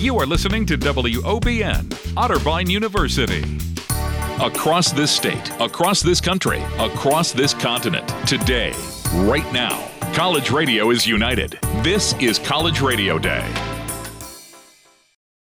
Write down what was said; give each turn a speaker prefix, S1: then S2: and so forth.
S1: You are listening to WOBN, Otterbein University. Across this state, across this country, across this continent, today, right now, college radio is united. This is College Radio Day.